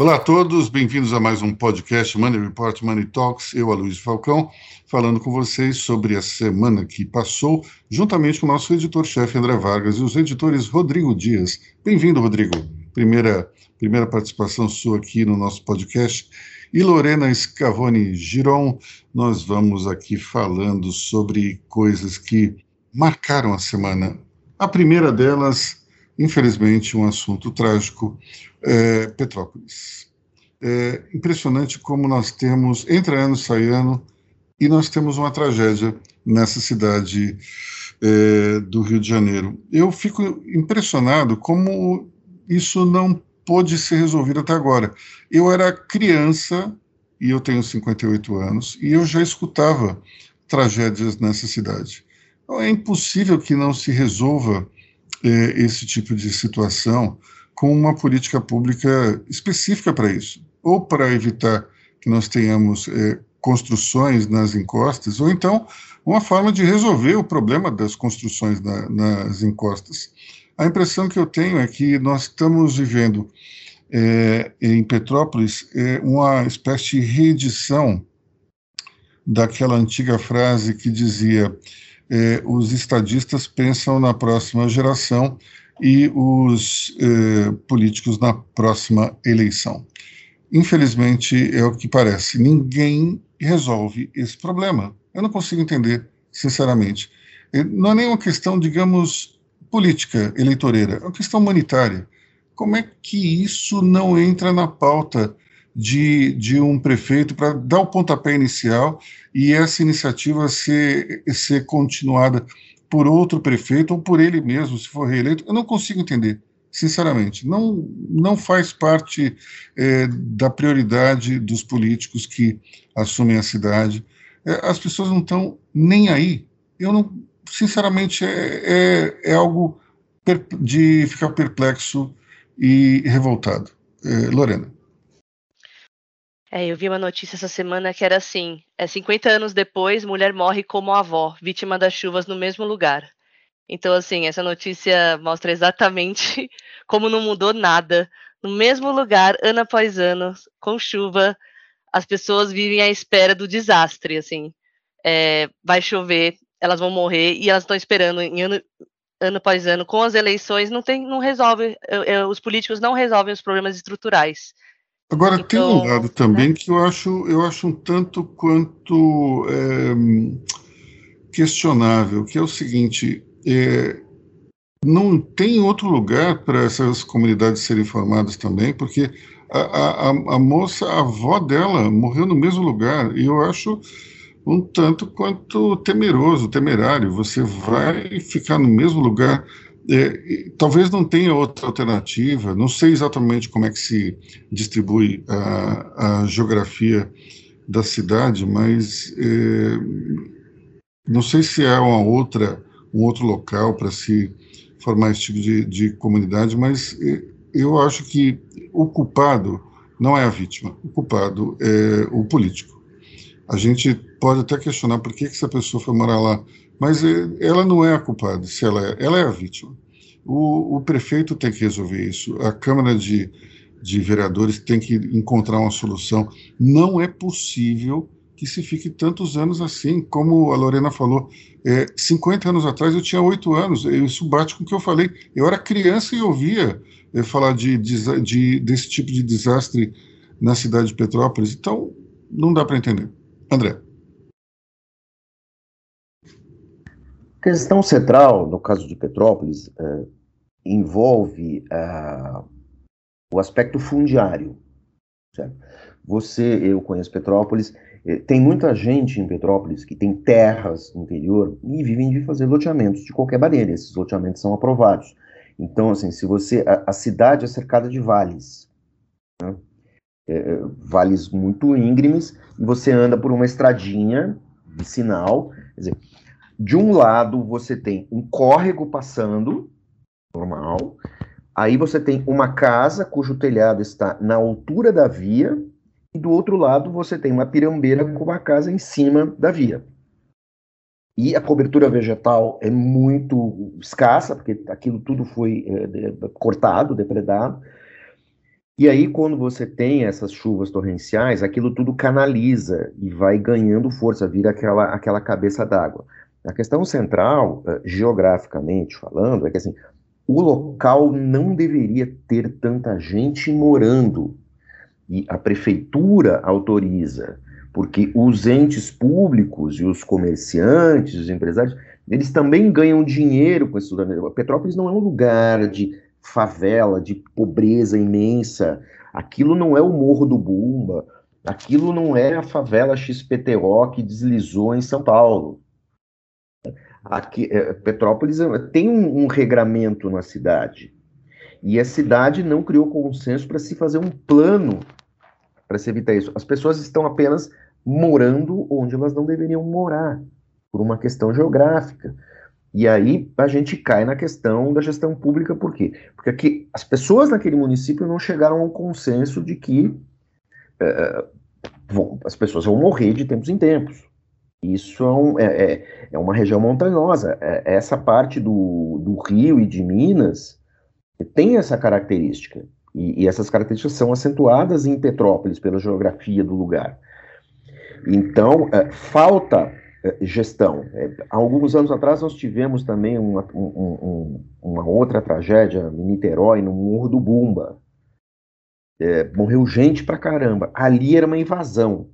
Olá a todos, bem-vindos a mais um podcast Money Report Money Talks. Eu, Luiz Falcão, falando com vocês sobre a semana que passou, juntamente com o nosso editor-chefe André Vargas e os editores Rodrigo Dias. Bem-vindo, Rodrigo. Primeira, primeira participação sua aqui no nosso podcast. E Lorena Scavone Giron, nós vamos aqui falando sobre coisas que marcaram a semana. A primeira delas, infelizmente, um assunto trágico, é, Petrópolis. É impressionante como nós temos, entra ano, sai ano, e nós temos uma tragédia nessa cidade é, do Rio de Janeiro. Eu fico impressionado como isso não pôde ser resolvido até agora. Eu era criança, e eu tenho 58 anos, e eu já escutava tragédias nessa cidade. Então, é impossível que não se resolva é, esse tipo de situação com uma política pública específica para isso, ou para evitar que nós tenhamos é, construções nas encostas, ou então uma forma de resolver o problema das construções na, nas encostas. A impressão que eu tenho é que nós estamos vivendo é, em Petrópolis é, uma espécie de reedição daquela antiga frase que dizia é, os estadistas pensam na próxima geração e os eh, políticos na próxima eleição. Infelizmente, é o que parece. Ninguém resolve esse problema. Eu não consigo entender, sinceramente. Não é nem uma questão, digamos, política eleitoreira, é uma questão humanitária. Como é que isso não entra na pauta de, de um prefeito para dar o pontapé inicial e essa iniciativa ser, ser continuada por outro prefeito ou por ele mesmo, se for reeleito, eu não consigo entender, sinceramente. Não, não faz parte é, da prioridade dos políticos que assumem a cidade. É, as pessoas não estão nem aí. Eu não, sinceramente, é, é, é algo de ficar perplexo e revoltado. É, Lorena. É, eu vi uma notícia essa semana que era assim: é 50 anos depois, mulher morre como avó, vítima das chuvas no mesmo lugar. Então, assim, essa notícia mostra exatamente como não mudou nada. No mesmo lugar, ano após ano, com chuva, as pessoas vivem à espera do desastre, assim. É, vai chover, elas vão morrer e elas estão esperando em ano, ano após ano. Com as eleições, não tem, não resolve, é, é, os políticos não resolvem os problemas estruturais. Agora então, tem um então, lado também né? que eu acho, eu acho um tanto quanto é, questionável, que é o seguinte: é, não tem outro lugar para essas comunidades serem formadas também, porque a, a, a, moça, a avó dela, morreu no mesmo lugar, e eu acho um tanto quanto temeroso, temerário. Você vai ficar no mesmo lugar é, talvez não tenha outra alternativa, não sei exatamente como é que se distribui a, a geografia da cidade, mas é, não sei se há uma outra, um outro local para se formar esse tipo de, de comunidade, mas é, eu acho que o culpado não é a vítima, o culpado é o político. A gente pode até questionar por que, que essa pessoa foi morar lá, mas eh, ela não é a culpada, se ela é, ela é a vítima. O, o prefeito tem que resolver isso, a Câmara de, de Vereadores tem que encontrar uma solução. Não é possível que se fique tantos anos assim, como a Lorena falou. É, 50 anos atrás eu tinha 8 anos, isso bate com o que eu falei. Eu era criança e ouvia é, falar de, de, de, desse tipo de desastre na cidade de Petrópolis, então não dá para entender. André. A questão central, no caso de Petrópolis, é, envolve é, o aspecto fundiário. Certo? Você, eu conheço Petrópolis, é, tem muita gente em Petrópolis que tem terras no interior e vivem de fazer loteamentos de qualquer maneira. Esses loteamentos são aprovados. Então, assim, se você. A, a cidade é cercada de vales. Né? É, vales muito íngremes, e você anda por uma estradinha de sinal. Quer dizer, de um lado você tem um córrego passando, normal. Aí você tem uma casa cujo telhado está na altura da via, e do outro lado você tem uma pirambeira com uma casa em cima da via. E a cobertura vegetal é muito escassa, porque aquilo tudo foi é, de, cortado, depredado. E aí, quando você tem essas chuvas torrenciais, aquilo tudo canaliza e vai ganhando força, vira aquela, aquela cabeça d'água. A questão central, uh, geograficamente falando, é que assim, o local não deveria ter tanta gente morando. E a prefeitura autoriza, porque os entes públicos e os comerciantes, os empresários, eles também ganham dinheiro com isso. Petrópolis não é um lugar de favela, de pobreza imensa. Aquilo não é o Morro do Bumba, aquilo não é a favela XPTO que deslizou em São Paulo. Aqui, é, Petrópolis é, tem um, um regramento na cidade. E a cidade não criou consenso para se fazer um plano para se evitar isso. As pessoas estão apenas morando onde elas não deveriam morar, por uma questão geográfica. E aí a gente cai na questão da gestão pública, por quê? Porque aqui, as pessoas naquele município não chegaram ao consenso de que é, vão, as pessoas vão morrer de tempos em tempos. Isso é, um, é, é, é uma região montanhosa. É, essa parte do, do Rio e de Minas tem essa característica. E, e, essas características são acentuadas em Petrópolis pela geografia do lugar. Então, é, falta é, gestão. É, alguns anos atrás nós tivemos também uma, um, um, uma outra tragédia em Niterói, no Morro do Bumba. É, morreu gente pra caramba. Ali era uma invasão,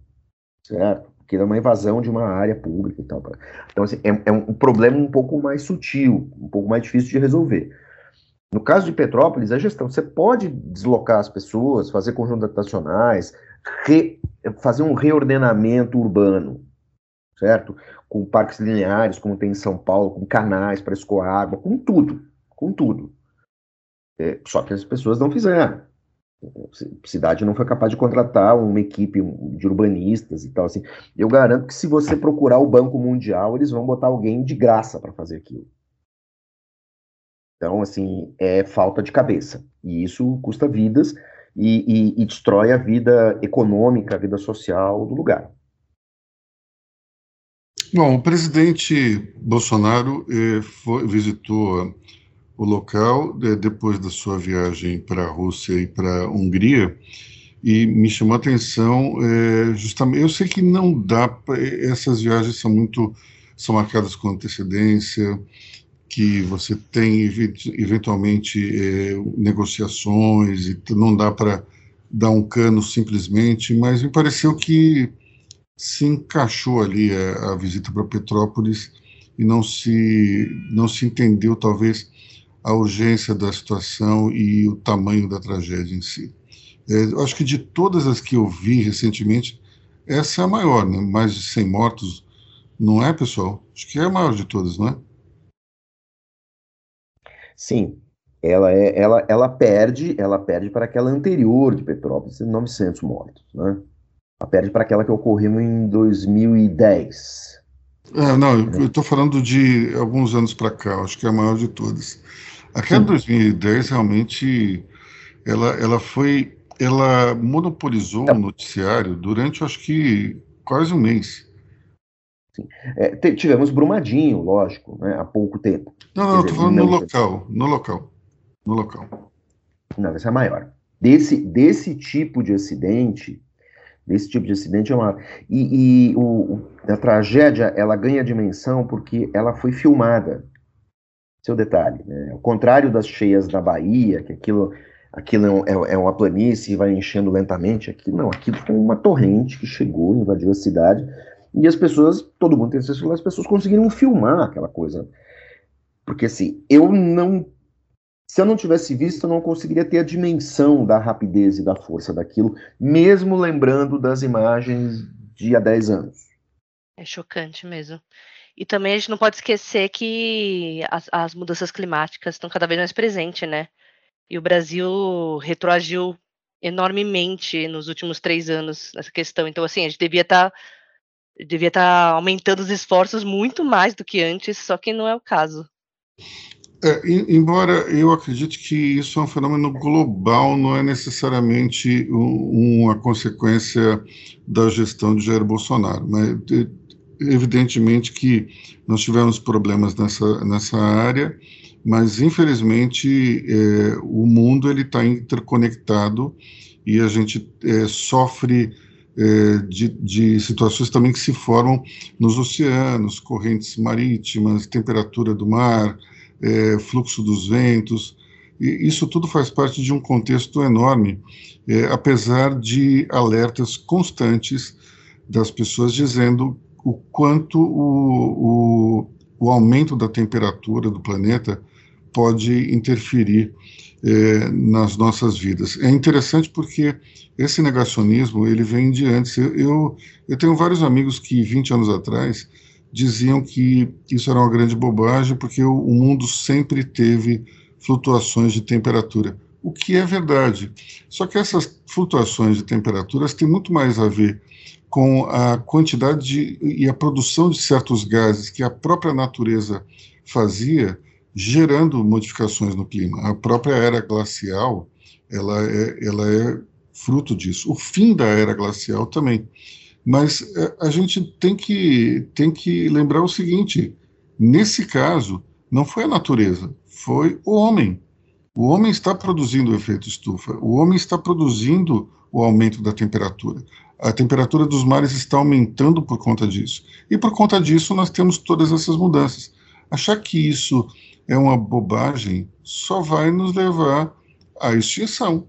certo? Que era uma invasão de uma área pública e tal. Então, assim, é, é, um problema um pouco mais sutil, um pouco mais difícil de resolver. No caso de Petrópolis, a gestão, você pode deslocar as pessoas, fazer conjuntos habitacionais, re, fazer um reordenamento urbano, certo? Com parques lineares, como tem em São Paulo, com canais para escoar água, com tudo, com tudo. É, só que as pessoas não fizeram. A cidade não foi capaz de contratar uma equipe de urbanistas e tal assim. Eu garanto que se você procurar o Banco Mundial, eles vão botar alguém de graça para fazer aquilo. Então, assim, é falta de cabeça. E isso custa vidas e, e, e destrói a vida econômica, a vida social do lugar. Bom, o presidente Bolsonaro eh, foi, visitou o local é, depois da sua viagem para a Rússia e para a Hungria e me chamou a atenção é, justamente eu sei que não dá pra, essas viagens são muito são marcadas com antecedência que você tem eventualmente é, negociações e não dá para dar um cano simplesmente mas me pareceu que se encaixou ali a, a visita para Petrópolis e não se não se entendeu talvez a urgência da situação e o tamanho da tragédia em si. É, eu acho que de todas as que eu vi recentemente, essa é a maior, né? mais de 100 mortos, não é, pessoal? Acho que é a maior de todas, não é? Sim, ela, é, ela, ela perde ela perde para aquela anterior de Petrópolis, 900 mortos, né? Ela perde para aquela que ocorreu em 2010. É, não, eu estou falando de alguns anos para cá, acho que é a maior de todas. Aquela de 2010 realmente ela, ela foi, ela monopolizou o noticiário durante, acho que, quase um mês. É, tivemos Brumadinho, lógico, né, há pouco tempo. Não, não, estou falando não... no local, no local, no local. Não, essa é a maior. Desse, desse tipo de acidente, desse tipo de acidente é uma... E, e o, a tragédia, ela ganha dimensão porque ela foi filmada seu detalhe. Né? Ao contrário das cheias da Bahia, que aquilo, aquilo é, é, é uma planície e vai enchendo lentamente, aqui não, aquilo foi uma torrente que chegou, invadiu a cidade, e as pessoas, todo mundo tem acesso as pessoas conseguiram filmar aquela coisa. Porque assim, eu não. Se eu não tivesse visto, eu não conseguiria ter a dimensão da rapidez e da força daquilo, mesmo lembrando das imagens de há 10 anos. É chocante mesmo. E também a gente não pode esquecer que as, as mudanças climáticas estão cada vez mais presentes, né? E o Brasil retroagiu enormemente nos últimos três anos nessa questão. Então, assim, a gente devia estar tá, devia estar tá aumentando os esforços muito mais do que antes, só que não é o caso. É, embora eu acredite que isso é um fenômeno global, não é necessariamente um, uma consequência da gestão de Jair Bolsonaro, mas evidentemente que nós tivemos problemas nessa, nessa área, mas infelizmente é, o mundo ele está interconectado e a gente é, sofre é, de, de, situações também que se formam nos oceanos, correntes marítimas, temperatura do mar, é, fluxo dos ventos. E isso tudo faz parte de um contexto enorme, é, apesar de alertas constantes das pessoas dizendo o quanto o, o, o aumento da temperatura do planeta pode interferir é, nas nossas vidas. É interessante porque esse negacionismo ele vem de antes. Eu, eu, eu, tenho vários amigos que 20 anos atrás diziam que isso era uma grande bobagem porque o, o mundo sempre teve flutuações de temperatura, o que é verdade. Só que essas flutuações de temperaturas têm muito mais a ver com a quantidade de, e a produção de certos gases que a própria natureza fazia, gerando modificações no clima. A própria era glacial, ela é, ela é fruto disso. O fim da era glacial também. Mas é, a gente tem que, tem que lembrar o seguinte: nesse caso, não foi a natureza, foi o homem. O homem está produzindo o efeito estufa, o homem está produzindo o aumento da temperatura. A temperatura dos mares está aumentando por conta disso. E por conta disso, nós temos todas essas mudanças. Achar que isso é uma bobagem só vai nos levar à extinção.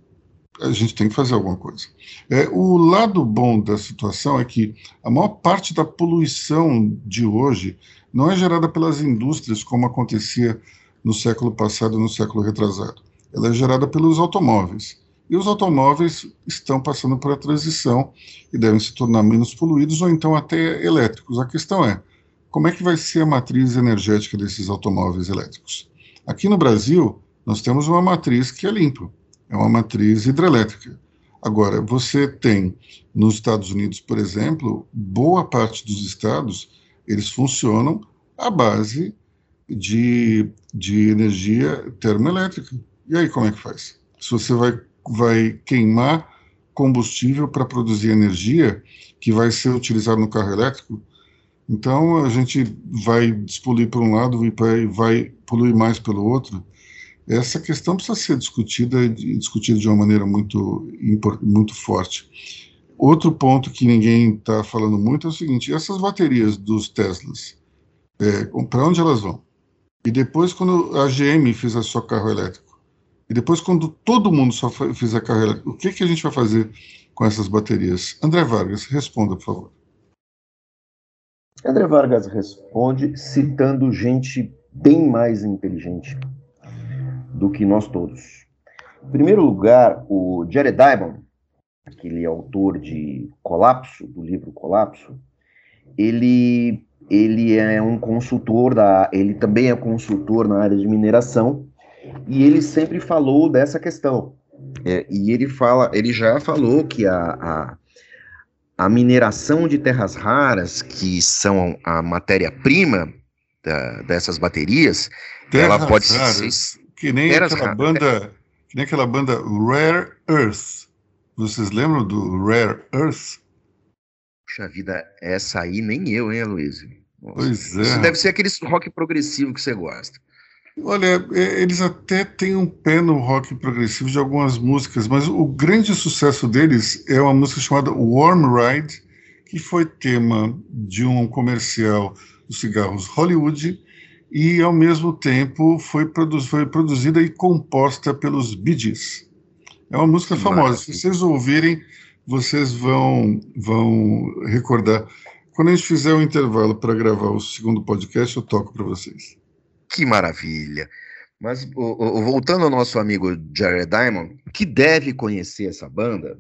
A gente tem que fazer alguma coisa. É, o lado bom da situação é que a maior parte da poluição de hoje não é gerada pelas indústrias, como acontecia no século passado no século retrasado. Ela é gerada pelos automóveis. E os automóveis estão passando por a transição e devem se tornar menos poluídos ou então até elétricos. A questão é, como é que vai ser a matriz energética desses automóveis elétricos? Aqui no Brasil, nós temos uma matriz que é limpa, é uma matriz hidrelétrica. Agora, você tem nos Estados Unidos, por exemplo, boa parte dos estados, eles funcionam à base de, de energia termoelétrica. E aí como é que faz? Se você vai, vai queimar combustível para produzir energia que vai ser utilizado no carro elétrico, então a gente vai despoluir por um lado e vai, vai poluir mais pelo outro. Essa questão precisa ser discutida e discutida de uma maneira muito, muito forte. Outro ponto que ninguém está falando muito é o seguinte: essas baterias dos Teslas, é, para onde elas vão? E depois, quando a GM fizer só carro elétrico, e depois, quando todo mundo só fizer elétrico, o que, que a gente vai fazer com essas baterias? André Vargas, responda, por favor. André Vargas responde citando gente bem mais inteligente do que nós todos. Em primeiro lugar, o Jared Diamond, aquele autor de Colapso, do livro Colapso, ele ele é um consultor da, ele também é consultor na área de mineração e ele sempre falou dessa questão. É, e ele fala, ele já falou que a, a, a mineração de terras raras, que são a matéria-prima dessas baterias, terras ela pode raras, ser que nem aquela banda, que nem aquela banda Rare Earth. Vocês lembram do Rare Earth? Puxa vida, essa aí nem eu, hein, Luiz? Pois é. Isso deve ser aquele rock progressivo que você gosta. Olha, é, eles até têm um pé no rock progressivo de algumas músicas, mas o grande sucesso deles é uma música chamada Warm Ride, que foi tema de um comercial dos cigarros Hollywood e, ao mesmo tempo, foi, produ foi produzida e composta pelos Bee Gees. É uma música famosa. Se vocês ouvirem, vocês vão, vão recordar. Quando a gente fizer o um intervalo para gravar o segundo podcast, eu toco para vocês. Que maravilha! Mas o, o, voltando ao nosso amigo Jared Diamond, que deve conhecer essa banda,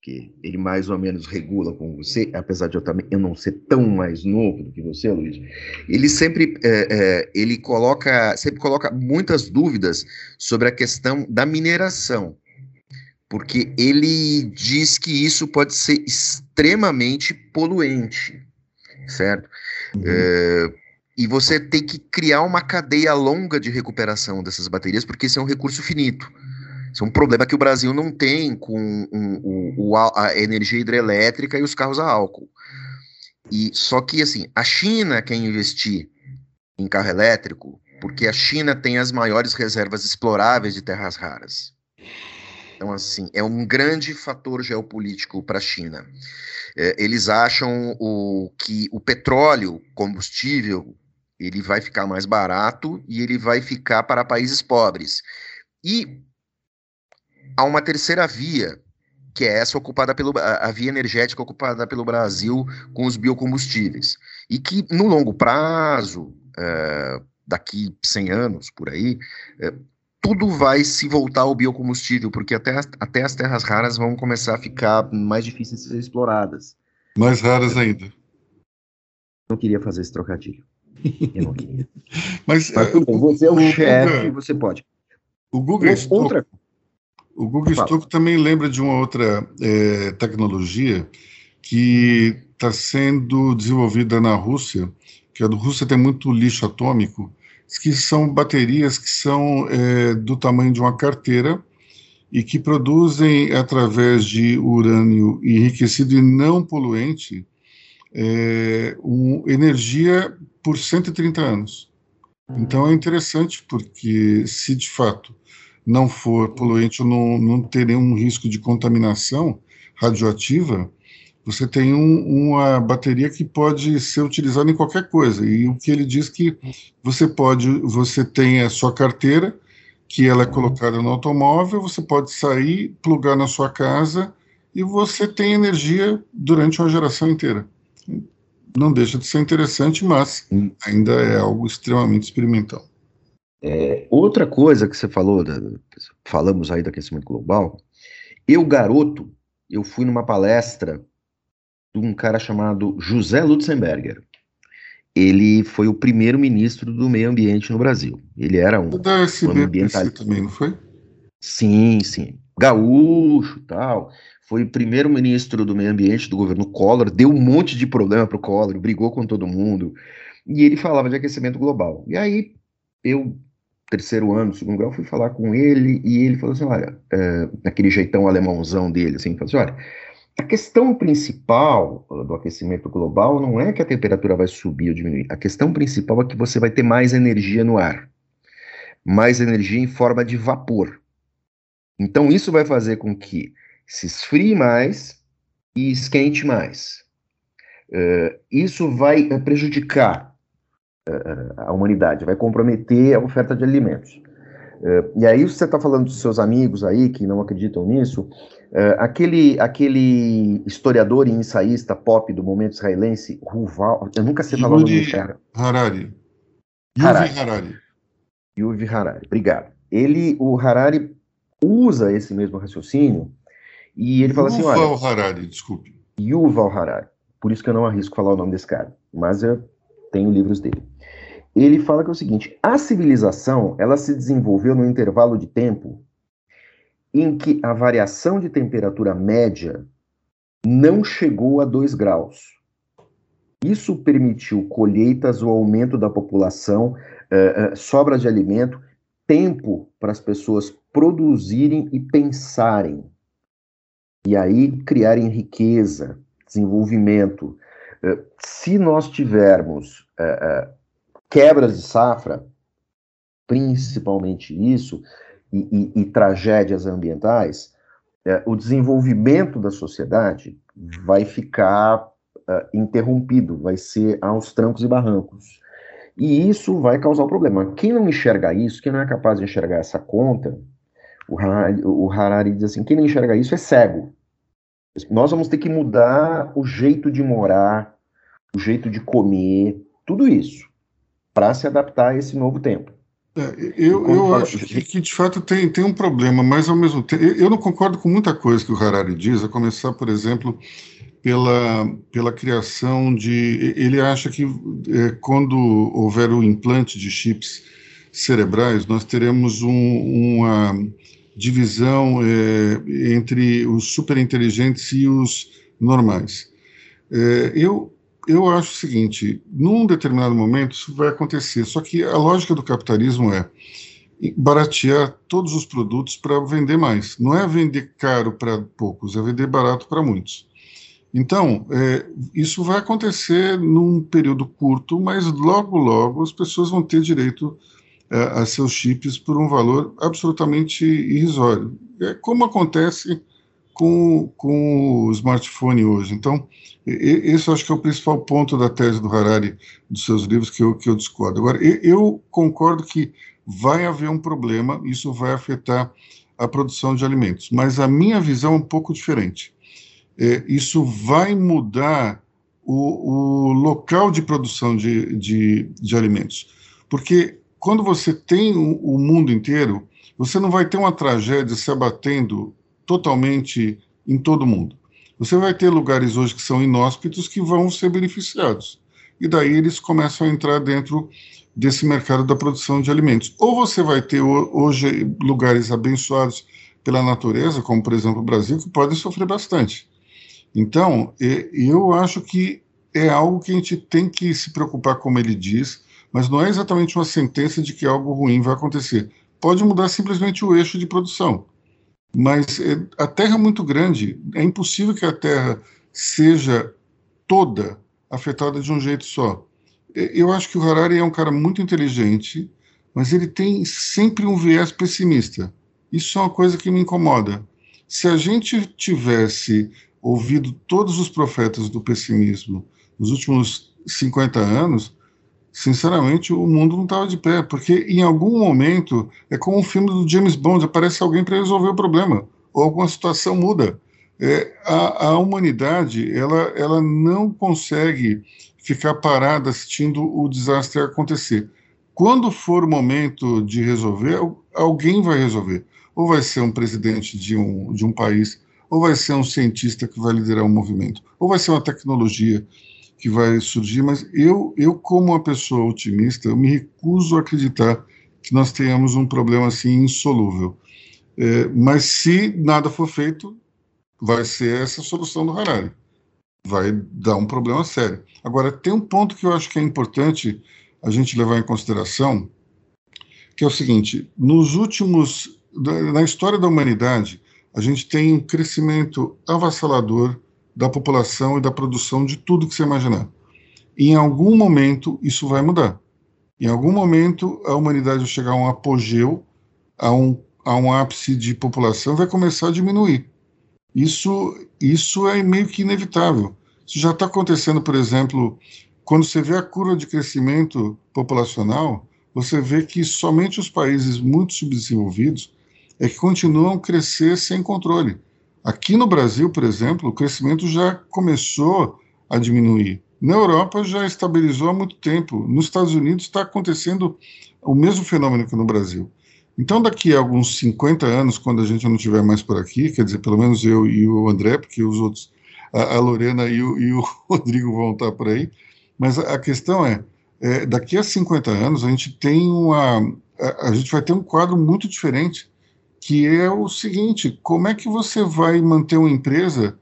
que ele mais ou menos regula com você, apesar de eu também eu não ser tão mais novo do que você, Luiz, ele sempre é, é, ele coloca sempre coloca muitas dúvidas sobre a questão da mineração porque ele diz que isso pode ser extremamente poluente, certo? Uhum. É, e você tem que criar uma cadeia longa de recuperação dessas baterias, porque esse é um recurso finito. Isso é um problema que o Brasil não tem com um, um, a energia hidrelétrica e os carros a álcool. E só que assim, a China quer investir em carro elétrico porque a China tem as maiores reservas exploráveis de terras raras. Então, assim, é um grande fator geopolítico para a China. É, eles acham o, que o petróleo, combustível, ele vai ficar mais barato e ele vai ficar para países pobres. E há uma terceira via, que é essa ocupada pelo a, via energética ocupada pelo Brasil com os biocombustíveis. E que no longo prazo, é, daqui 100 anos por aí, é, tudo vai se voltar ao biocombustível, porque até, até as terras raras vão começar a ficar mais difíceis de ser exploradas. Mais raras ainda. Não queria fazer esse trocadilho. Eu não queria. Mas, Mas tudo bem, você é o, chefe, você pode. O Google Stocco, outra... o Google Stocco também lembra de uma outra é, tecnologia que está sendo desenvolvida na Rússia, que a Rússia tem muito lixo atômico, que são baterias que são é, do tamanho de uma carteira e que produzem, através de urânio enriquecido e não poluente, é, um, energia por 130 anos. Então é interessante, porque se de fato não for poluente ou não, não ter nenhum risco de contaminação radioativa, você tem um, uma bateria que pode ser utilizada em qualquer coisa. E o que ele diz que você pode, você tem a sua carteira, que ela é colocada no automóvel, você pode sair, plugar na sua casa e você tem energia durante uma geração inteira. Não deixa de ser interessante, mas ainda é algo extremamente experimental. É, outra coisa que você falou, da, falamos aí do aquecimento global, eu, garoto, eu fui numa palestra de um cara chamado José Lutzenberger. Ele foi o primeiro ministro do meio ambiente no Brasil. Ele era um, da um ambientalista também, não foi? Sim, sim. Gaúcho, tal. Foi o primeiro ministro do meio ambiente do governo Collor, deu um monte de problema para o Collor, brigou com todo mundo. E ele falava de aquecimento global. E aí, eu, terceiro ano, segundo grau, fui falar com ele e ele falou assim: olha, é, naquele jeitão alemãozão dele, assim, falou assim: olha a questão principal uh, do aquecimento global não é que a temperatura vai subir ou diminuir. A questão principal é que você vai ter mais energia no ar. Mais energia em forma de vapor. Então, isso vai fazer com que se esfrie mais e esquente mais. Uh, isso vai uh, prejudicar uh, a humanidade, vai comprometer a oferta de alimentos. e aí, você está falando dos seus amigos aí que não acreditam nisso, Uh, aquele, aquele historiador e ensaísta pop do momento israelense, Ruval, eu nunca sei falar o nome do cara. Harari. Yuvi Harari. Yuvi Harari, obrigado. Ele, o Harari usa esse mesmo raciocínio e ele fala assim, olha... Yuval Harari, desculpe. Yuval Harari. Por isso que eu não arrisco falar o nome desse cara, mas eu tenho livros dele. Ele fala que é o seguinte, a civilização, ela se desenvolveu num intervalo de tempo em que a variação de temperatura média não chegou a 2 graus. Isso permitiu colheitas, o aumento da população, uh, uh, sobra de alimento, tempo para as pessoas produzirem e pensarem. E aí criarem riqueza, desenvolvimento. Uh, se nós tivermos quebras de safra, principalmente isso, e, e, e tragédias ambientais, o desenvolvimento da sociedade vai ficar interrompido, vai ser aos trancos e barrancos. E isso vai causar um problema. Quem não enxerga isso, quem não é capaz de enxergar essa conta, o Harari, o Harari diz assim: quem não enxerga isso é cego. Nós vamos ter que mudar o jeito de morar, o jeito de comer, tudo isso, para se adaptar a esse novo tempo. É, eu, eu acho que, que, de fato tem, tem um problema, mas ao mesmo tempo. Eu não concordo com muita coisa que o Harari diz, a começar, por exemplo, pela, pela criação de. Ele acha que é, quando houver o implante de chips cerebrais, nós teremos um, uma divisão é, entre os superinteligentes e os normais. É, eu eu acho o seguinte: num determinado momento isso vai acontecer. Só que a lógica do capitalismo é baratear todos os produtos para vender mais. Não é vender caro para poucos, é vender barato para muitos. Então, é, isso vai acontecer num período curto, mas logo, logo as pessoas vão ter direito é, a seus chips por um valor absolutamente irrisório. É como acontece com, com o smartphone hoje. Então, esse eu acho que é o principal ponto da tese do Harari, dos seus livros, que eu, que eu discordo. Agora, eu concordo que vai haver um problema, isso vai afetar a produção de alimentos, mas a minha visão é um pouco diferente é, isso vai mudar o, o local de produção de, de, de, alimentos. Porque quando você tem o, o mundo inteiro, você não vai ter uma tragédia se abatendo totalmente em todo mundo. Você vai ter lugares hoje que são inóspitos que vão ser beneficiados. E daí eles começam a entrar dentro desse mercado da produção de alimentos. Ou você vai ter hoje lugares abençoados pela natureza, como por exemplo o Brasil, que podem sofrer bastante. Então, eu acho que é algo que a gente tem que se preocupar, como ele diz, mas não é exatamente uma sentença de que algo ruim vai acontecer. Pode mudar simplesmente o eixo de produção. Mas é, a Terra é muito grande, é impossível que a Terra seja toda afetada de um jeito só. Eu acho que o Harari é um cara muito inteligente, mas ele tem sempre um viés pessimista. Isso é uma coisa que me incomoda. Se a gente tivesse ouvido todos os profetas do pessimismo nos últimos 50 anos, sinceramente, o mundo não estava de pé, porque em algum momento é como um filme do James Bond, aparece alguém para resolver o problema, ou alguma situação muda. É, a, a, humanidade ela, ela não consegue ficar parada assistindo o desastre acontecer. Quando for o momento de resolver, alguém vai resolver. Ou vai ser um presidente de um, de um país ou vai ser um cientista que vai liderar um movimento, ou vai ser uma tecnologia que vai surgir, mas eu, eu como uma pessoa otimista, eu me recuso a acreditar que nós tenhamos um problema assim insolúvel. É, mas se nada for feito, vai ser essa solução do Harari. Vai dar um problema sério. Agora, tem um ponto que eu acho que é importante a gente levar em consideração, que é o seguinte: nos últimos, na história da humanidade, a gente tem um crescimento avassalador da população e da produção de tudo que você imaginar. em algum momento isso vai mudar. Em algum momento a humanidade vai chegar a um apogeu, a um, a um ápice de população, vai começar a diminuir. Isso, isso é meio que inevitável. Isso já está acontecendo, por exemplo, quando você vê a curva de crescimento populacional, você vê que somente os países muito subdesenvolvidos é que continuam a crescer sem controle. Aqui no Brasil, por exemplo, o crescimento já começou a diminuir. Na Europa já estabilizou há muito tempo. Nos Estados Unidos está acontecendo o mesmo fenômeno que no Brasil. Então, daqui a alguns 50 anos, quando a gente não estiver mais por aqui, quer dizer, pelo menos eu e o André, porque os outros, a, Lorena e o, e o, Rodrigo vão estar por aí, mas a, a questão é, é, daqui a 50 anos a gente tem uma, a, a gente vai ter um quadro muito diferente que é o seguinte: como é que você vai manter uma empresa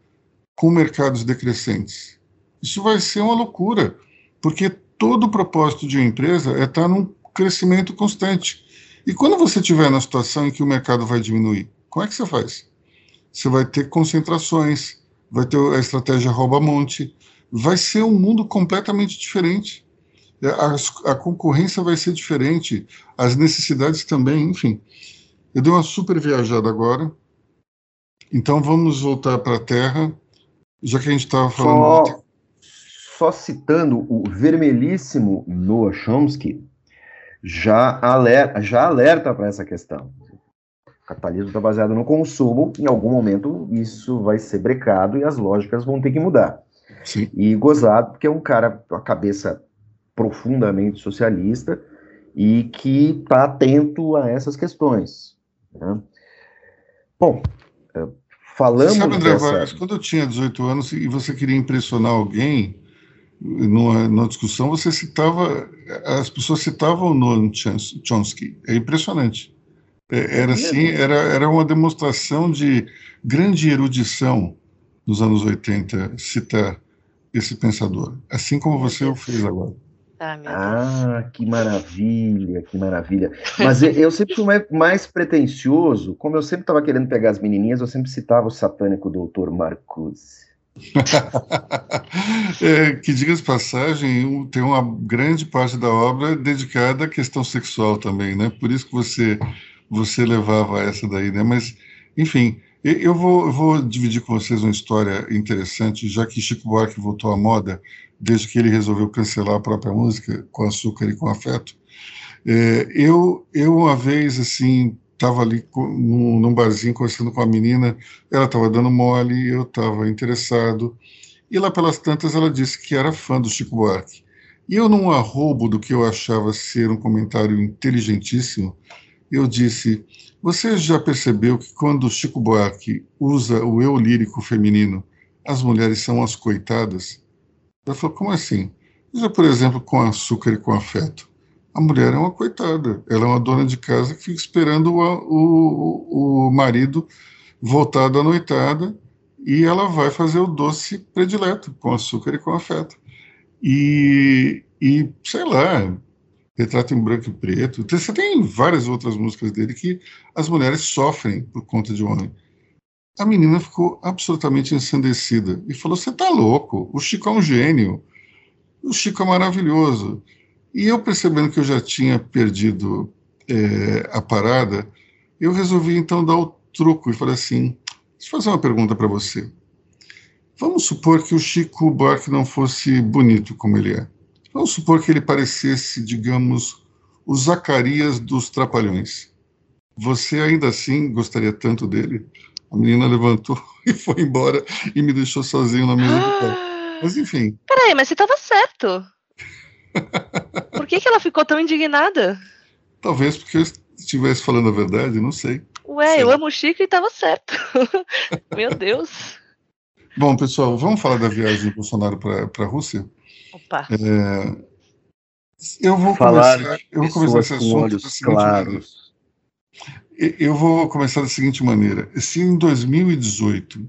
com mercados decrescentes? Isso vai ser uma loucura, porque todo o propósito de uma empresa é estar num crescimento constante. E quando você estiver na situação em que o mercado vai diminuir, como é que você faz? Você vai ter concentrações, vai ter a estratégia rouba-monte, vai ser um mundo completamente diferente. A, a, concorrência vai ser diferente, as necessidades também, enfim. Eu dei uma super viajada agora. Então vamos voltar para a Terra, já que a gente estava falando. Só, só, citando o vermelhíssimo Noah Chomsky, já alerta, já alerta para essa questão. O capitalismo está baseado no consumo, em algum momento isso vai ser brecado e as lógicas vão ter que mudar. Sim. E gozado, porque é um cara com a cabeça profundamente socialista e que está atento a essas questões. Né? Bom, é, falamos. Sabe, André dessa... Vargas, quando eu tinha 18 anos e você queria impressionar alguém numa, numa discussão, você citava, as pessoas citavam Noam Chomsky. É impressionante. É, era assim, era, era uma demonstração de grande erudição nos anos 80 citar esse pensador, assim como você o fez agora. Ah, ah, que maravilha, que maravilha. Mas eu sempre fui mais, mais pretencioso, como eu sempre estava querendo pegar as menininhas, eu sempre citava o satânico doutor Marcuse. é, que diga-se passagem, tem uma grande parte da obra dedicada à questão sexual também, né? Por isso que você você levava essa daí, né? Mas, enfim, eu vou, eu vou dividir com vocês uma história interessante, já que Chico Buarque voltou à moda desde que ele resolveu cancelar a própria música com açúcar e com afeto. É, eu, eu uma vez assim estava ali num, num barzinho conversando com a menina, ela estava dando mole, eu estava interessado, e lá pelas tantas ela disse que era fã do Chico Buarque. E eu, num arrobo do que eu achava ser um comentário inteligentíssimo, eu disse: Você já percebeu que quando Chico Buarque usa o eu lírico feminino, as mulheres são as coitadas? Ela falou: Como assim? Já, por exemplo, com açúcar e com afeto. A mulher é uma coitada, ela é uma dona de casa que fica esperando o, o, o marido voltar da noitada e ela vai fazer o doce predileto, com açúcar e com afeto. E, e sei lá, Retrato em Branco e Preto. Você tem várias outras músicas dele que as mulheres sofrem por conta de homem. A menina ficou absolutamente ensandecida e falou: Você tá louco? O Chico é um gênio. O Chico é maravilhoso. E eu, percebendo que eu já tinha perdido é, a parada, eu resolvi então dar o truco e falei assim: Deixa eu fazer uma pergunta para você. Vamos supor que o Chico Buarque não fosse bonito como ele é. Vamos supor que ele parecesse, digamos, o Zacarias dos Trapalhões. Você ainda assim gostaria tanto dele? A menina levantou e foi embora e me deixou sozinho na mesa ah, do carro. Mas enfim. Peraí, mas você estava certo. Por que, que ela ficou tão indignada? Talvez porque eu estivesse falando a verdade, não sei. Ué, sei. eu amo o Chico e estava certo. Meu Deus. Bom, pessoal, vamos falar da viagem do Bolsonaro para a Rússia? Opa. É, eu vou Falar começar, eu vou começar esse assunto da seguinte maneira. Eu vou começar da seguinte maneira. Se em 2018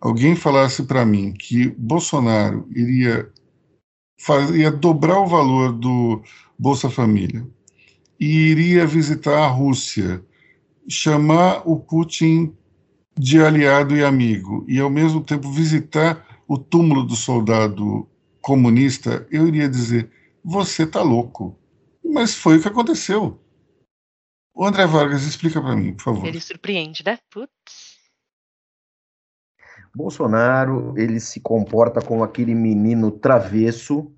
alguém falasse para mim que Bolsonaro iria, iria dobrar o valor do Bolsa Família e iria visitar a Rússia, chamar o Putin de aliado e amigo, e ao mesmo tempo visitar o túmulo do soldado comunista, eu iria dizer: você está louco. Mas foi o que aconteceu. O André Vargas, explica para mim, por favor. Ele surpreende, né? Putz. Bolsonaro, ele se comporta como aquele menino travesso,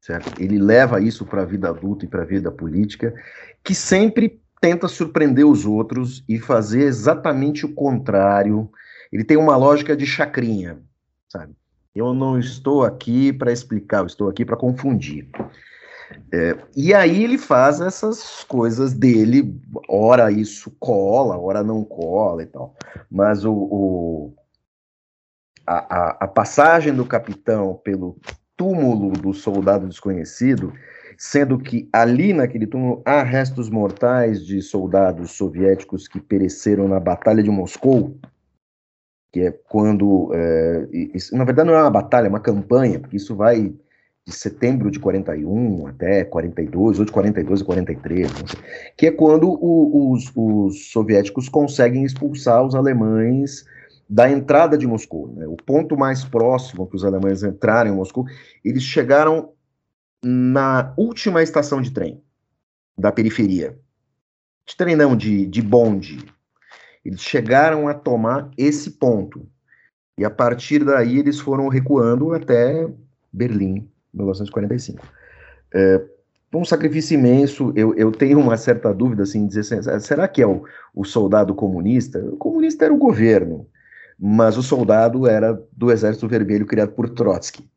certo? Ele leva isso para a vida adulta e para a vida política, que sempre tenta surpreender os outros e fazer exatamente o contrário. Ele tem uma lógica de chacrinha, sabe? Eu não estou aqui para explicar, eu estou aqui para confundir. É, e aí ele faz essas coisas dele, ora isso cola, ora não cola e tal. Mas o, o a, a, a, passagem do capitão pelo túmulo do soldado desconhecido, sendo que ali naquele túmulo há restos mortais de soldados soviéticos que pereceram na Batalha de Moscou, que é quando, é, isso, na verdade não é uma batalha, é uma campanha, porque isso vai de setembro de 41 até 42, ou de 42 a 43, sei, que é quando o, os, os, soviéticos conseguem expulsar os alemães da entrada de Moscou. Né? O ponto mais próximo que os alemães entraram em Moscou, eles chegaram na última estação de trem da periferia. De trem não, de, de bonde, eles chegaram a tomar esse ponto. E a partir daí eles foram recuando até Berlim, 1945. É, um sacrifício imenso. Eu, eu tenho uma certa dúvida, assim, dizer será que é o, o soldado comunista? O comunista era o governo, mas o soldado era do Exército Vermelho criado por Trotsky.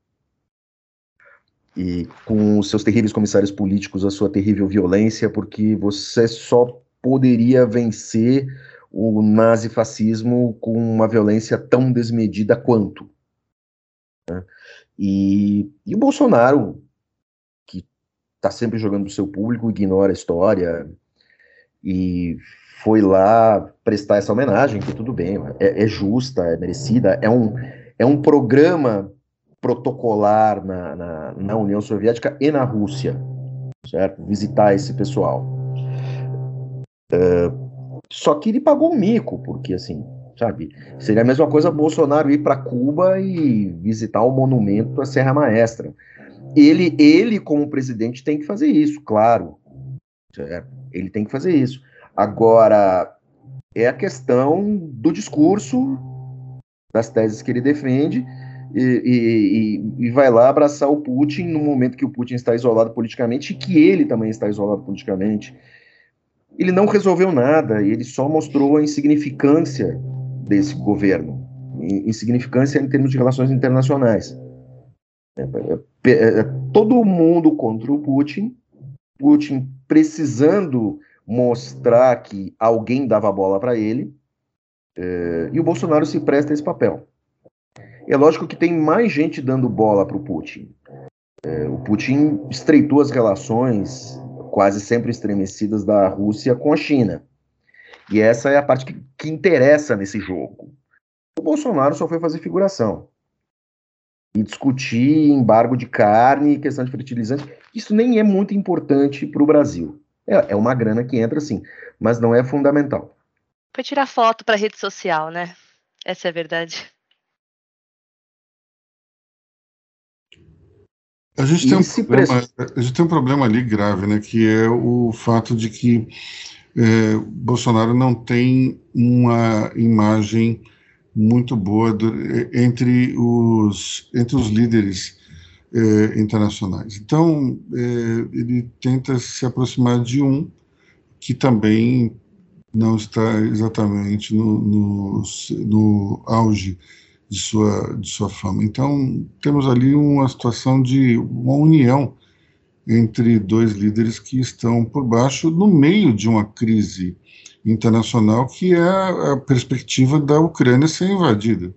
E com os seus terríveis comissários políticos, a sua terrível violência, porque você só poderia vencer o nazifascismo com uma violência tão desmedida quanto. Né? E, e, o Bolsonaro, que está sempre jogando o seu público, ignora a história e foi lá prestar essa homenagem, que tudo bem, é, é justa, é merecida, é um, é um programa protocolar na, na, na União Soviética e na Rússia, certo? Visitar esse pessoal. Uh, só que ele pagou um mico, porque assim, sabe? Seria a mesma coisa Bolsonaro ir para Cuba e visitar o monumento à Serra Maestra. Ele, ele como presidente tem que fazer isso, claro. Ele tem que fazer isso. Agora é a questão do discurso, das teses que ele defende e, e, e, vai lá abraçar o Putin no momento que o Putin está isolado politicamente e que ele também está isolado politicamente. Ele não resolveu nada, ele só mostrou a insignificância desse governo, insignificância em termos de relações internacionais. É, é, é, todo mundo contra o Putin, Putin precisando mostrar que alguém dava bola para ele, e o Bolsonaro se presta a esse papel. É lógico que tem mais gente dando bola para o Putin. O Putin estreitou as relações, quase sempre estremecidas, da Rússia com a China. E essa é a parte que, que interessa nesse jogo. O Bolsonaro só foi fazer figuração. E discutir embargo de carne, questão de fertilizante, isso nem é muito importante para o Brasil. É, é uma grana que entra, sim, mas não é fundamental. Foi tirar foto para rede social, né? Essa é a verdade. A gente, tem um problema, a gente tem um problema ali grave, né, que é o fato de que é, Bolsonaro não tem uma imagem muito boa do, entre, os, entre os líderes é, internacionais. Então, é, ele tenta se aproximar de um que também não está exatamente no, no, no auge de sua, de sua fama. Então, temos ali uma situação de uma união entre dois líderes que estão por baixo, no meio de uma crise internacional, que é a perspectiva da Ucrânia ser invadida.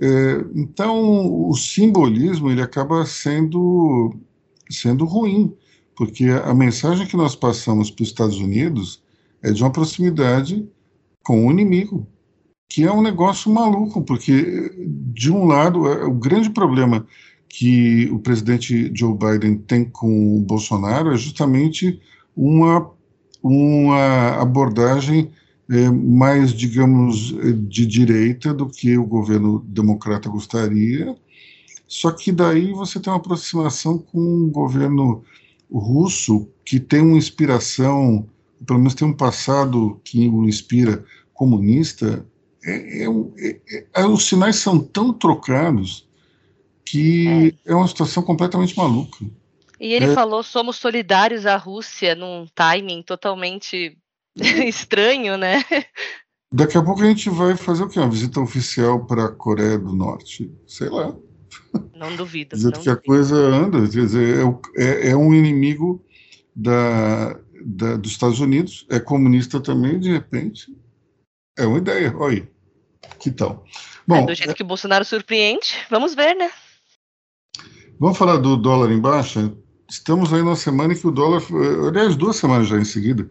É, então, o simbolismo ele acaba sendo, sendo ruim, porque a mensagem que nós passamos para os Estados Unidos é de uma proximidade com o inimigo, que é um negócio maluco, porque, de um lado, é, o grande problema que o presidente Joe Biden tem com o Bolsonaro é justamente uma, uma abordagem é, mais, digamos, de direita do que o governo democrata gostaria. Só que daí você tem uma aproximação com um governo russo que tem uma inspiração, pelo menos tem um passado que o inspira comunista, é, é, é, é, os sinais são tão trocados que é, uma situação completamente maluca. E ele falou: somos solidários à Rússia num timing totalmente estranho, né? Daqui a pouco a gente vai fazer o quê? Uma visita oficial para a Coreia do Norte? Sei lá. Não duvido. Dizer que a coisa anda, quer dizer, é, é um inimigo da, da, dos Estados Unidos, é comunista também, de repente. É uma ideia, olha aí. Que tal? Bom, é do jeito que o Bolsonaro surpreende, vamos ver, né? Vamos falar do dólar em baixa? Estamos aí numa semana que o dólar, aliás, duas semanas já em seguida,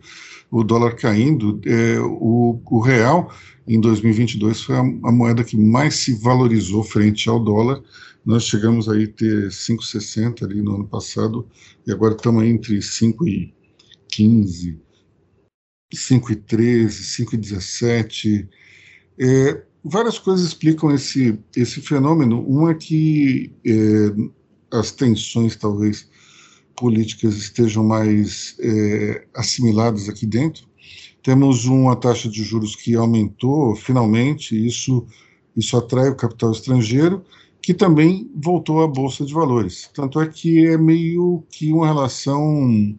o dólar caindo. É, o, o, real, em 2022, foi a, a, moeda que mais se valorizou frente ao dólar. Nós chegamos aí a ter 5,60 ali no ano passado, e agora estamos entre 5,15, 5,13, 5,17. É, várias coisas explicam esse, esse fenômeno. Uma é que é, as tensões, talvez, políticas estejam mais é, assimiladas aqui dentro. Temos uma taxa de juros que aumentou, finalmente, isso, isso atrai o capital estrangeiro, que também voltou à Bolsa de Valores. Tanto é que é meio que uma relação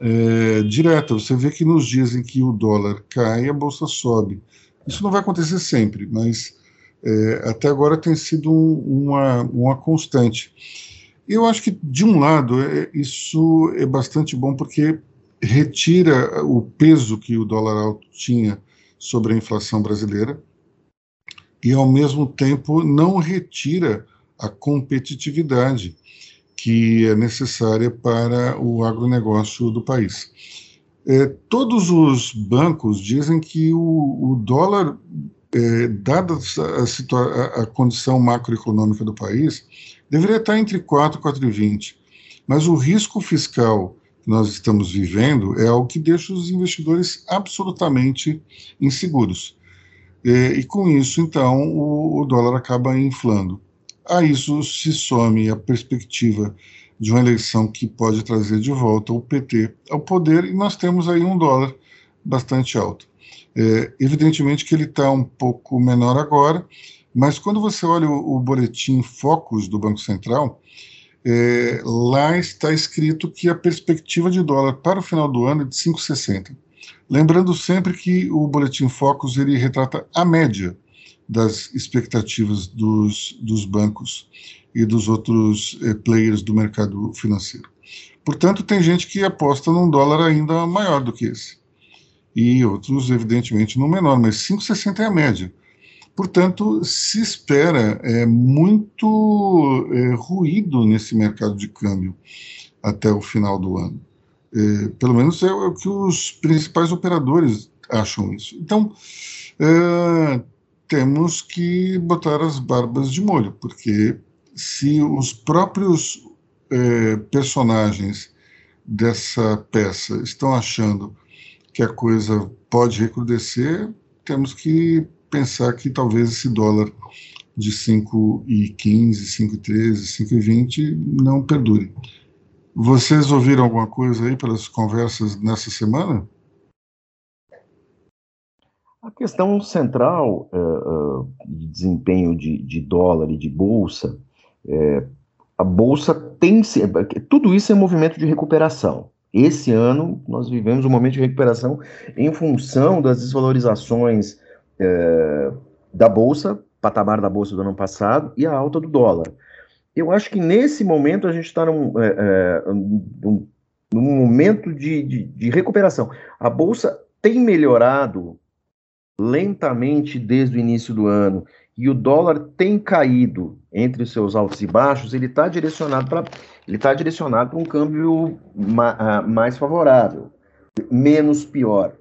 é, direta. Você vê que nos dias em que o dólar cai, a Bolsa sobe. Isso não vai acontecer sempre, mas é, até agora tem sido um, uma, uma constante. Eu acho que, de um lado, é, isso é bastante bom porque retira o peso que o dólar alto tinha sobre a inflação brasileira e, ao mesmo tempo, não retira a competitividade que é necessária para o agronegócio do país. É, todos os bancos dizem que o, o dólar, é, dada a, a, condição macroeconômica do país, deveria estar entre 4 e 4,20. Mas o risco fiscal que nós estamos vivendo é algo que deixa os investidores absolutamente inseguros. e com isso, então, o, o dólar acaba inflando. A isso se some a perspectiva de uma eleição que pode trazer de volta o PT ao poder, e nós temos aí um dólar bastante alto. É, evidentemente que ele está um pouco menor agora, mas quando você olha o, o boletim Focus do Banco Central, é, lá está escrito que a perspectiva de dólar para o final do ano é de 5,60. Lembrando sempre que o boletim Focus ele retrata a média das expectativas dos, dos bancos e dos outros eh, players do mercado financeiro. Portanto, tem gente que aposta num dólar ainda maior do que esse. E outros, evidentemente, no menor, mas 5,60 é a média. Portanto, se espera é, muito é, ruído nesse mercado de câmbio até o final do ano. É, pelo menos é, o que os principais operadores acham isso. Então, é, temos que botar as barbas de molho, porque se os próprios é, personagens dessa peça estão achando que a coisa pode recrudescer, temos que pensar que talvez esse dólar de 5,15, 5,13, 5,20 não perdure. Vocês ouviram alguma coisa aí pelas conversas nessa semana? A questão central uh, uh, de desempenho de, de, dólar e de bolsa, é, a bolsa tem tudo isso é movimento de recuperação. Esse ano nós vivemos um momento de recuperação em função das desvalorizações é, da bolsa, patamar da bolsa do ano passado e a alta do dólar. Eu acho que nesse momento a gente está num, é, num, num, momento de, de, de recuperação. A bolsa tem melhorado lentamente desde o início do ano e o dólar tem caído entre os seus altos e baixos, ele está direcionado para ele está direcionado para um câmbio ma, mais favorável, menos pior.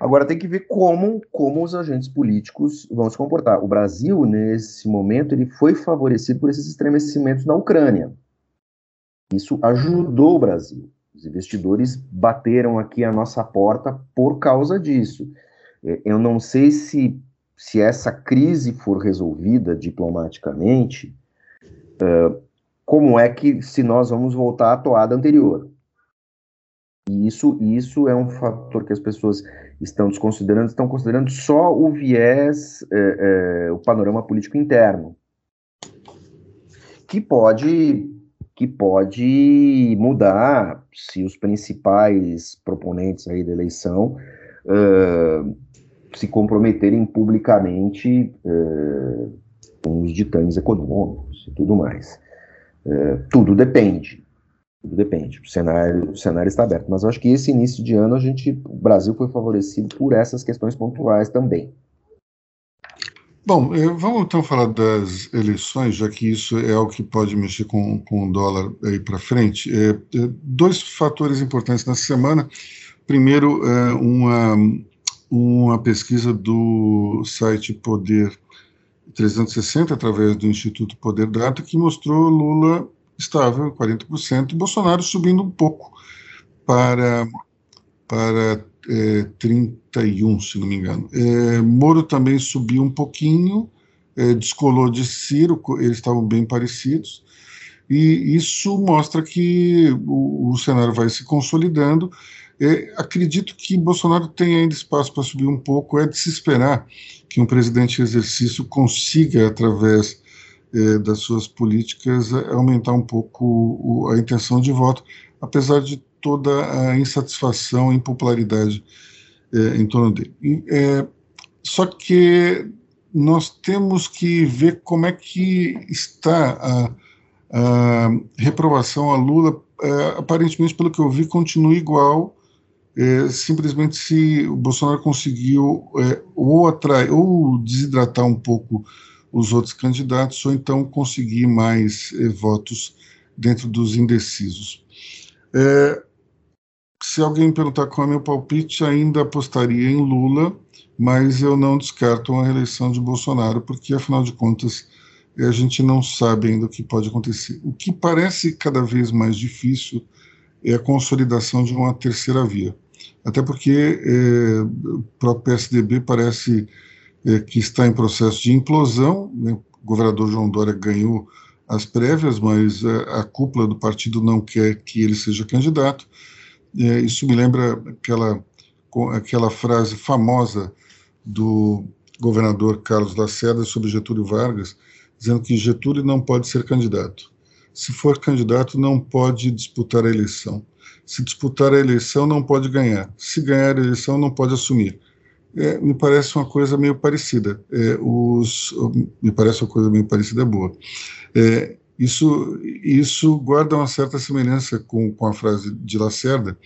Agora tem que ver como, como os agentes políticos vão se comportar. O Brasil, nesse momento, ele foi favorecido por esses estremecimentos na Ucrânia. Isso ajudou o Brasil. Os investidores bateram aqui a nossa porta por causa disso. É, eu não sei se, se essa crise for resolvida diplomaticamente, uh, como é que se nós vamos voltar à toada anterior. E isso, isso é um fator que as pessoas estão desconsiderando, estão considerando só o viés, é, é, o panorama político interno, que pode, que pode mudar se os principais proponentes aí da eleição uh, se comprometerem publicamente uh, com os ditames econômicos e tudo mais. Uh, tudo depende. Tudo depende. O cenário, o cenário está aberto. Mas eu acho que esse início de ano a gente, o Brasil foi favorecido por essas questões pontuais também. Bom, vamos então falar das eleições, já que isso é algo que pode mexer com, com o dólar aí para frente. É, é, dois fatores importantes nessa semana. Primeiro, é uma, uma pesquisa do site Poder 360, através do Instituto Poder Data, que mostrou Lula estável, 40%, e Bolsonaro subindo um pouco para, para é, 31, se não me engano. É, Moro também subiu um pouquinho, é, descolou de Ciro, eles estavam bem parecidos, e isso mostra que o, o cenário vai se consolidando é, acredito que Bolsonaro tem ainda espaço para subir um pouco. É de se esperar que um presidente em exercício consiga, através é, das suas políticas, aumentar um pouco o, a intenção de voto, apesar de toda a insatisfação e impopularidade é, em torno dele. E, é, só que nós temos que ver como é que está a, a reprovação a Lula. É, aparentemente, pelo que eu vi, continua igual é, simplesmente se o Bolsonaro conseguiu é, ou atrair ou desidratar um pouco os outros candidatos, ou então conseguir mais é, votos dentro dos indecisos. É, se alguém perguntar qual é meu palpite, ainda apostaria em Lula, mas eu não descarto uma reeleição de Bolsonaro, porque afinal de contas a gente não sabe ainda o que pode acontecer. O que parece cada vez mais difícil é a consolidação de uma terceira via. Até porque é, o próprio PSDB parece é, que está em processo de implosão. Né? O governador João Dória ganhou as prévias, mas a, a cúpula do partido não quer que ele seja candidato. É, isso me lembra aquela, aquela frase famosa do governador Carlos Lacerda sobre Getúlio Vargas, dizendo que Getúlio não pode ser candidato. Se for candidato, não pode disputar a eleição. Se disputar a eleição, não pode ganhar. Se ganhar a eleição, não pode assumir. É, me parece uma coisa meio parecida. É, os, me parece uma coisa meio parecida boa. É, isso, isso guarda uma certa semelhança com, com a frase de Lacerda,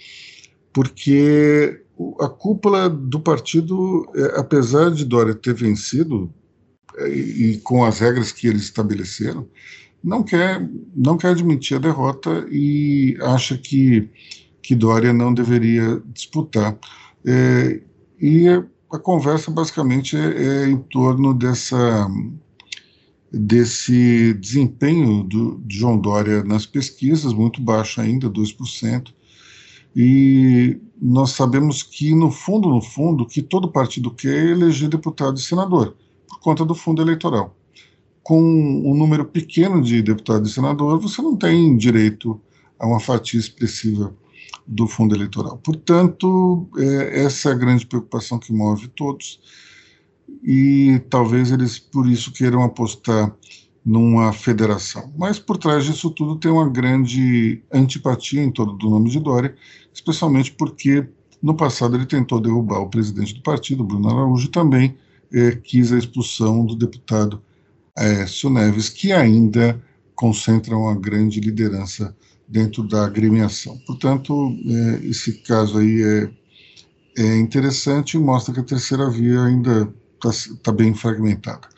porque a cúpula do partido, é, apesar de Dória ter vencido, é, e com as regras que eles estabeleceram, não quer, não quer admitir a derrota e acha que, que Dória não deveria disputar. É, e a conversa basicamente é, é, em torno dessa desse desempenho do, de João Dória nas pesquisas, muito baixo ainda, 2%, e nós sabemos que, no fundo, no fundo, que todo partido quer eleger deputado e senador, por conta do fundo eleitoral. Com um número pequeno de deputado e senador, você não tem direito a uma fatia expressiva do fundo eleitoral. Portanto, é, essa é a grande preocupação que move todos, e talvez eles, por isso, queiram apostar numa federação. Mas por trás disso tudo tem uma grande antipatia em torno do nome de Dória, especialmente porque no passado ele tentou derrubar o presidente do partido, Bruno Araújo, e também é, quis a expulsão do deputado Aécio Neves, que ainda concentra uma grande liderança dentro da agremiação. Portanto, é, esse caso aí é, é interessante e mostra que a terceira via ainda está tá bem fragmentada.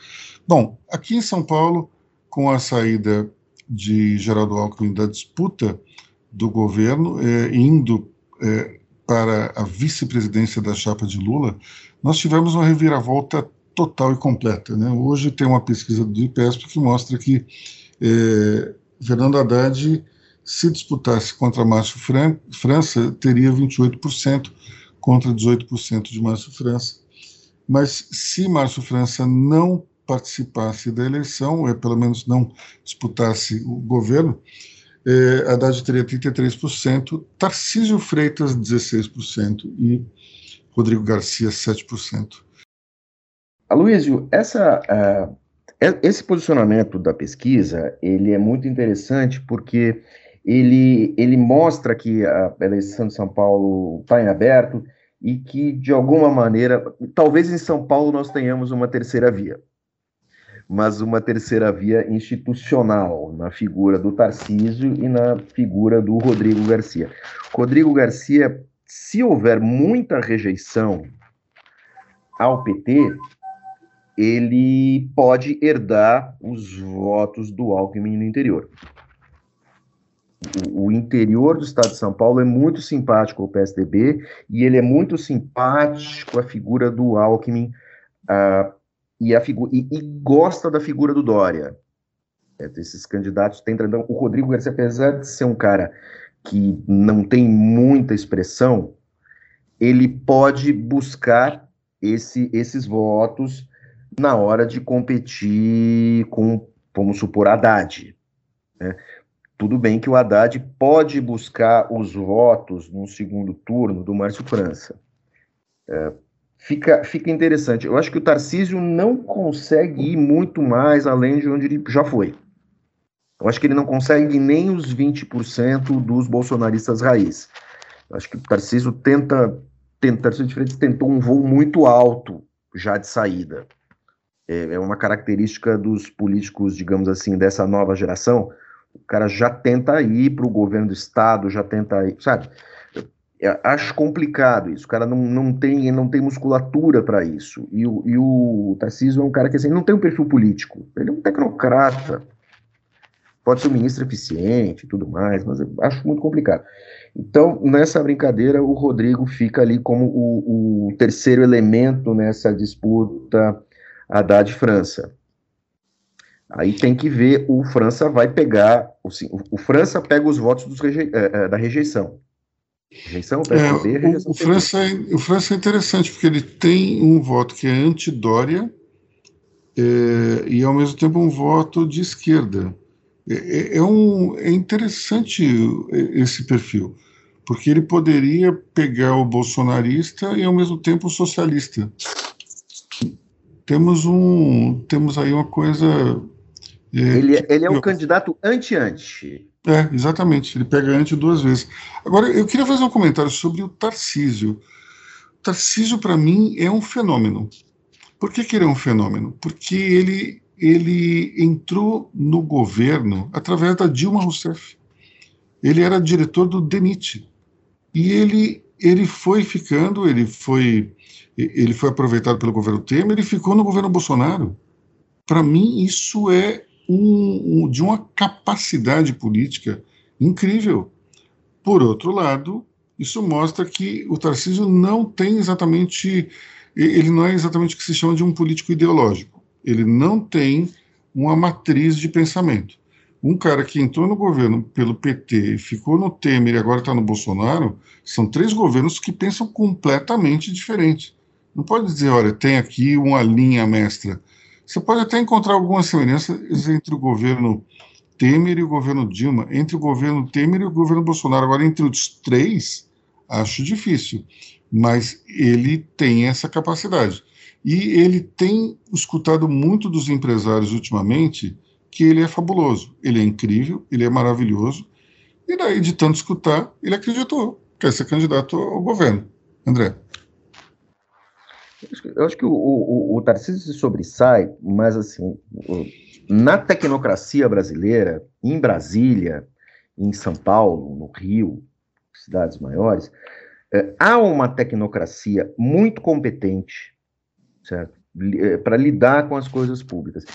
Bom, aqui em São Paulo, com a saída de Geraldo Alckmin da disputa do governo, é, indo é, para a vice-presidência da chapa de Lula, nós tivemos uma reviravolta total e completa. Né? Hoje tem uma pesquisa do IPESP que mostra que é, Fernando Haddad, se disputasse contra Márcio Fran França, teria 28% contra 18% de Márcio França. Mas se Márcio França não participasse da eleição, ou pelo menos não disputasse o governo, é, Haddad teria 33%, Tarcísio Freitas 16% e Rodrigo Garcia 7%. Aloysio, essa, uh, esse posicionamento da pesquisa ele é muito interessante porque ele, ele mostra que a eleição de São Paulo está em aberto e que, de alguma maneira, talvez em São Paulo nós tenhamos uma terceira via mas uma terceira via institucional, na figura do Tarcísio e na figura do Rodrigo Garcia. Rodrigo Garcia, se houver muita rejeição ao PT, ele pode herdar os votos do Alckmin no interior. O, interior do estado de São Paulo é muito simpático ao PSDB e ele é muito simpático à figura do Alckmin uh, e, a figu e, e gosta da figura do Dória. É, esses candidatos têm então, o Rodrigo Garcia, apesar de ser um cara que não tem muita expressão, ele pode buscar esse, esses votos na hora de competir com, vamos supor, Haddad. Né? Tudo bem que o Haddad pode buscar os votos no segundo turno do Márcio França. É, fica, fica interessante. Eu acho que o Tarcísio não consegue ir muito mais além de onde ele já foi. Eu acho que ele não consegue nem os 20% dos bolsonaristas raiz. Eu acho que o Tarcísio tenta, tenta Tarcísio de Freitas tentou um voo muito alto já de saída. É, é uma característica dos políticos, digamos assim, dessa nova geração. O cara já tenta ir para o governo do estado, já tenta ir, sabe? acho complicado isso. O cara não, não, tem, não tem musculatura para isso. E o, e o Tarcísio é um cara que assim, não tem um perfil político. Ele é um tecnocrata. Pode ser um ministro eficiente e tudo mais, mas eu acho muito complicado. Então, nessa brincadeira, o Rodrigo fica ali como o, o terceiro elemento nessa disputa Haddad-França. Aí tem que ver, o França vai pegar, o, o França pega os votos é, é, da rejeição Rejeição, PSDB, é, rejeição o, o França é, o França é interessante, porque ele tem um voto que é anti-Dória é, e, ao mesmo tempo, um voto de esquerda. É, é, é, um, é interessante esse perfil, porque ele poderia pegar o bolsonarista e, ao mesmo tempo, o socialista. Temos, um, temos aí uma coisa. É, ele, é, ele é um candidato anti-anti. É, exatamente. Ele pega anti duas vezes. Agora, eu queria fazer um comentário sobre o Tarcísio. O Tarcísio, para mim, é um fenômeno. Por que, que ele é um fenômeno? Porque ele ele entrou no governo através da Dilma Rousseff. Ele era diretor do DENIT. E ele, ele foi ficando, ele foi, ele foi aproveitado pelo governo Temer e ficou no governo Bolsonaro. Para mim, isso é um, um, de uma capacidade política incrível. Por outro lado, isso mostra que o Tarcísio não tem exatamente, ele não é exatamente o que se chama de um político ideológico ele não tem uma matriz de pensamento. Um cara que entrou no governo pelo PT, ficou no Temer e agora está no Bolsonaro, são três governos que pensam completamente diferente. Não pode dizer, olha, tem aqui uma linha mestra. Você pode até encontrar algumas semelhanças entre o governo Temer e o governo Dilma, entre o governo Temer e o governo Bolsonaro. Agora, entre os três, acho difícil. Mas ele tem essa capacidade. E ele tem escutado muito dos empresários ultimamente que ele é fabuloso, ele é incrível, ele é maravilhoso. E daí, de tanto escutar, ele acreditou que ia ser candidato ao governo. André. Eu acho que o, o, o Tarcísio se sobressai, mas assim, na tecnocracia brasileira, em Brasília, em São Paulo, no Rio, cidades maiores, é, há uma tecnocracia muito competente, certo? Eh, para lidar com as coisas públicas.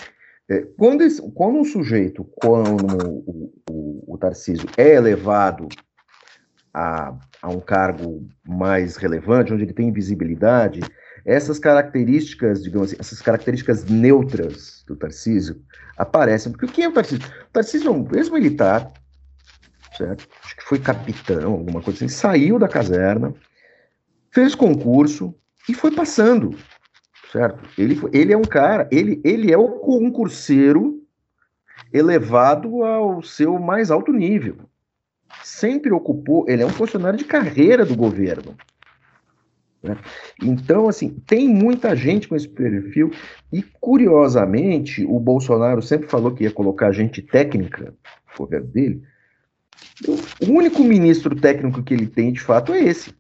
É, quando, esse, quando um sujeito, como o, o, o Tarcísio, é elevado a, a um cargo mais relevante, onde ele tem visibilidade, essas características, digamos assim, essas características neutras do Tarcísio aparecem. Porque o que é o Tarcísio? O Tarcísio é um ex-militar, certo? Acho que foi capitão, alguma coisa assim, saiu da caserna, fez concurso e foi passando certo? Ele, ele é um cara, ele, ele é o concurseiro elevado ao seu mais alto nível. Sempre ocupou, ele é um funcionário de carreira do governo. Né? Então, assim, tem muita gente com esse perfil, e curiosamente, o Bolsonaro sempre falou que ia colocar gente técnica no governo dele. O único ministro técnico que ele tem, de fato, é esse.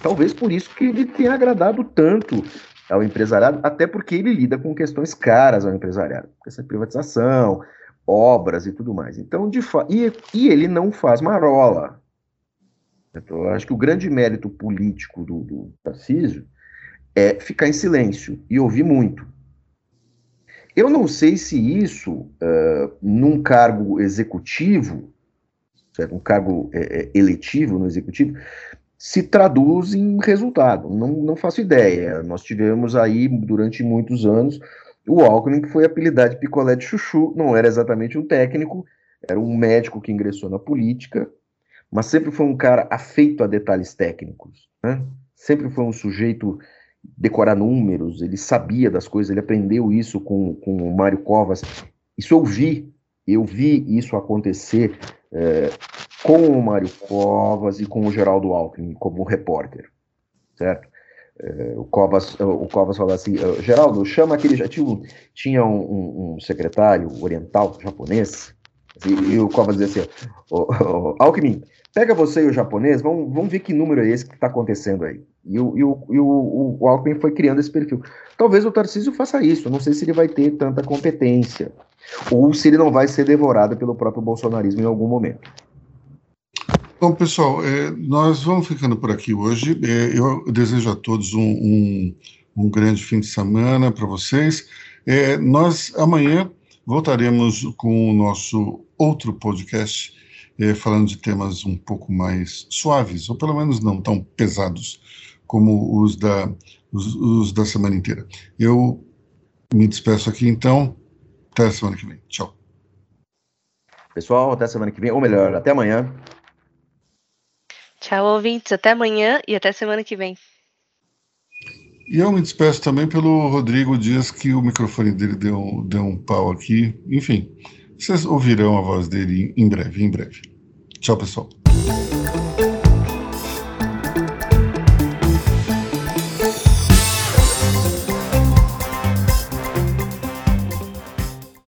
Talvez por isso que ele tenha agradado tanto ao empresariado, até porque ele lida com questões caras ao empresariado, essa privatização, obras e tudo mais. Então, de e, e ele não faz marola. Então, eu acho que o grande mérito político do, do Tarcísio é ficar em silêncio e ouvir muito. Eu não sei se isso, uh, num cargo executivo, certo? um cargo é, eletivo no executivo, se traduz em resultado. Não, não faço ideia. Nós tivemos aí, durante muitos anos, o Alckmin, que foi apelidado de picolé de chuchu, não era exatamente um técnico, era um médico que ingressou na política, mas sempre foi um cara afeito a detalhes técnicos. Né? Sempre foi um sujeito decorar números, ele sabia das coisas, ele aprendeu isso com, com o Mário Covas. Isso eu vi, eu vi isso acontecer é, com o Mário Covas e com o Geraldo Alckmin como repórter, certo? É, o, Covas, o Covas falou assim, ah, Geraldo, chama aquele, já tinha, tinha um, um, um secretário oriental japonês, e, e, o Covas dizia assim, Alckmin, pega você e o japonês, vamos, vamos ver que número é esse que está acontecendo aí. E, o, e, o, e o, o Alckmin foi criando esse perfil. Talvez o Tarcísio faça isso, não sei se ele vai ter tanta competência, ou se ele não vai ser devorado pelo próprio bolsonarismo em algum momento. Bom, pessoal, é, nós vamos ficando por aqui hoje. É, eu desejo a todos um, um, um grande fim de semana para vocês. É, nós amanhã voltaremos com o nosso outro podcast, é, falando de temas um pouco mais suaves, ou pelo menos não tão pesados como os da, os, os da semana inteira. Eu me despeço aqui então. Até semana que vem. Tchau. Pessoal, até semana que vem, ou melhor, até amanhã. Tchau, ouvintes. Até amanhã e até semana que vem. E eu me despeço também pelo Rodrigo Dias, que o microfone dele deu, deu um pau aqui. Enfim, vocês ouvirão a voz dele em breve, em breve. Tchau, pessoal.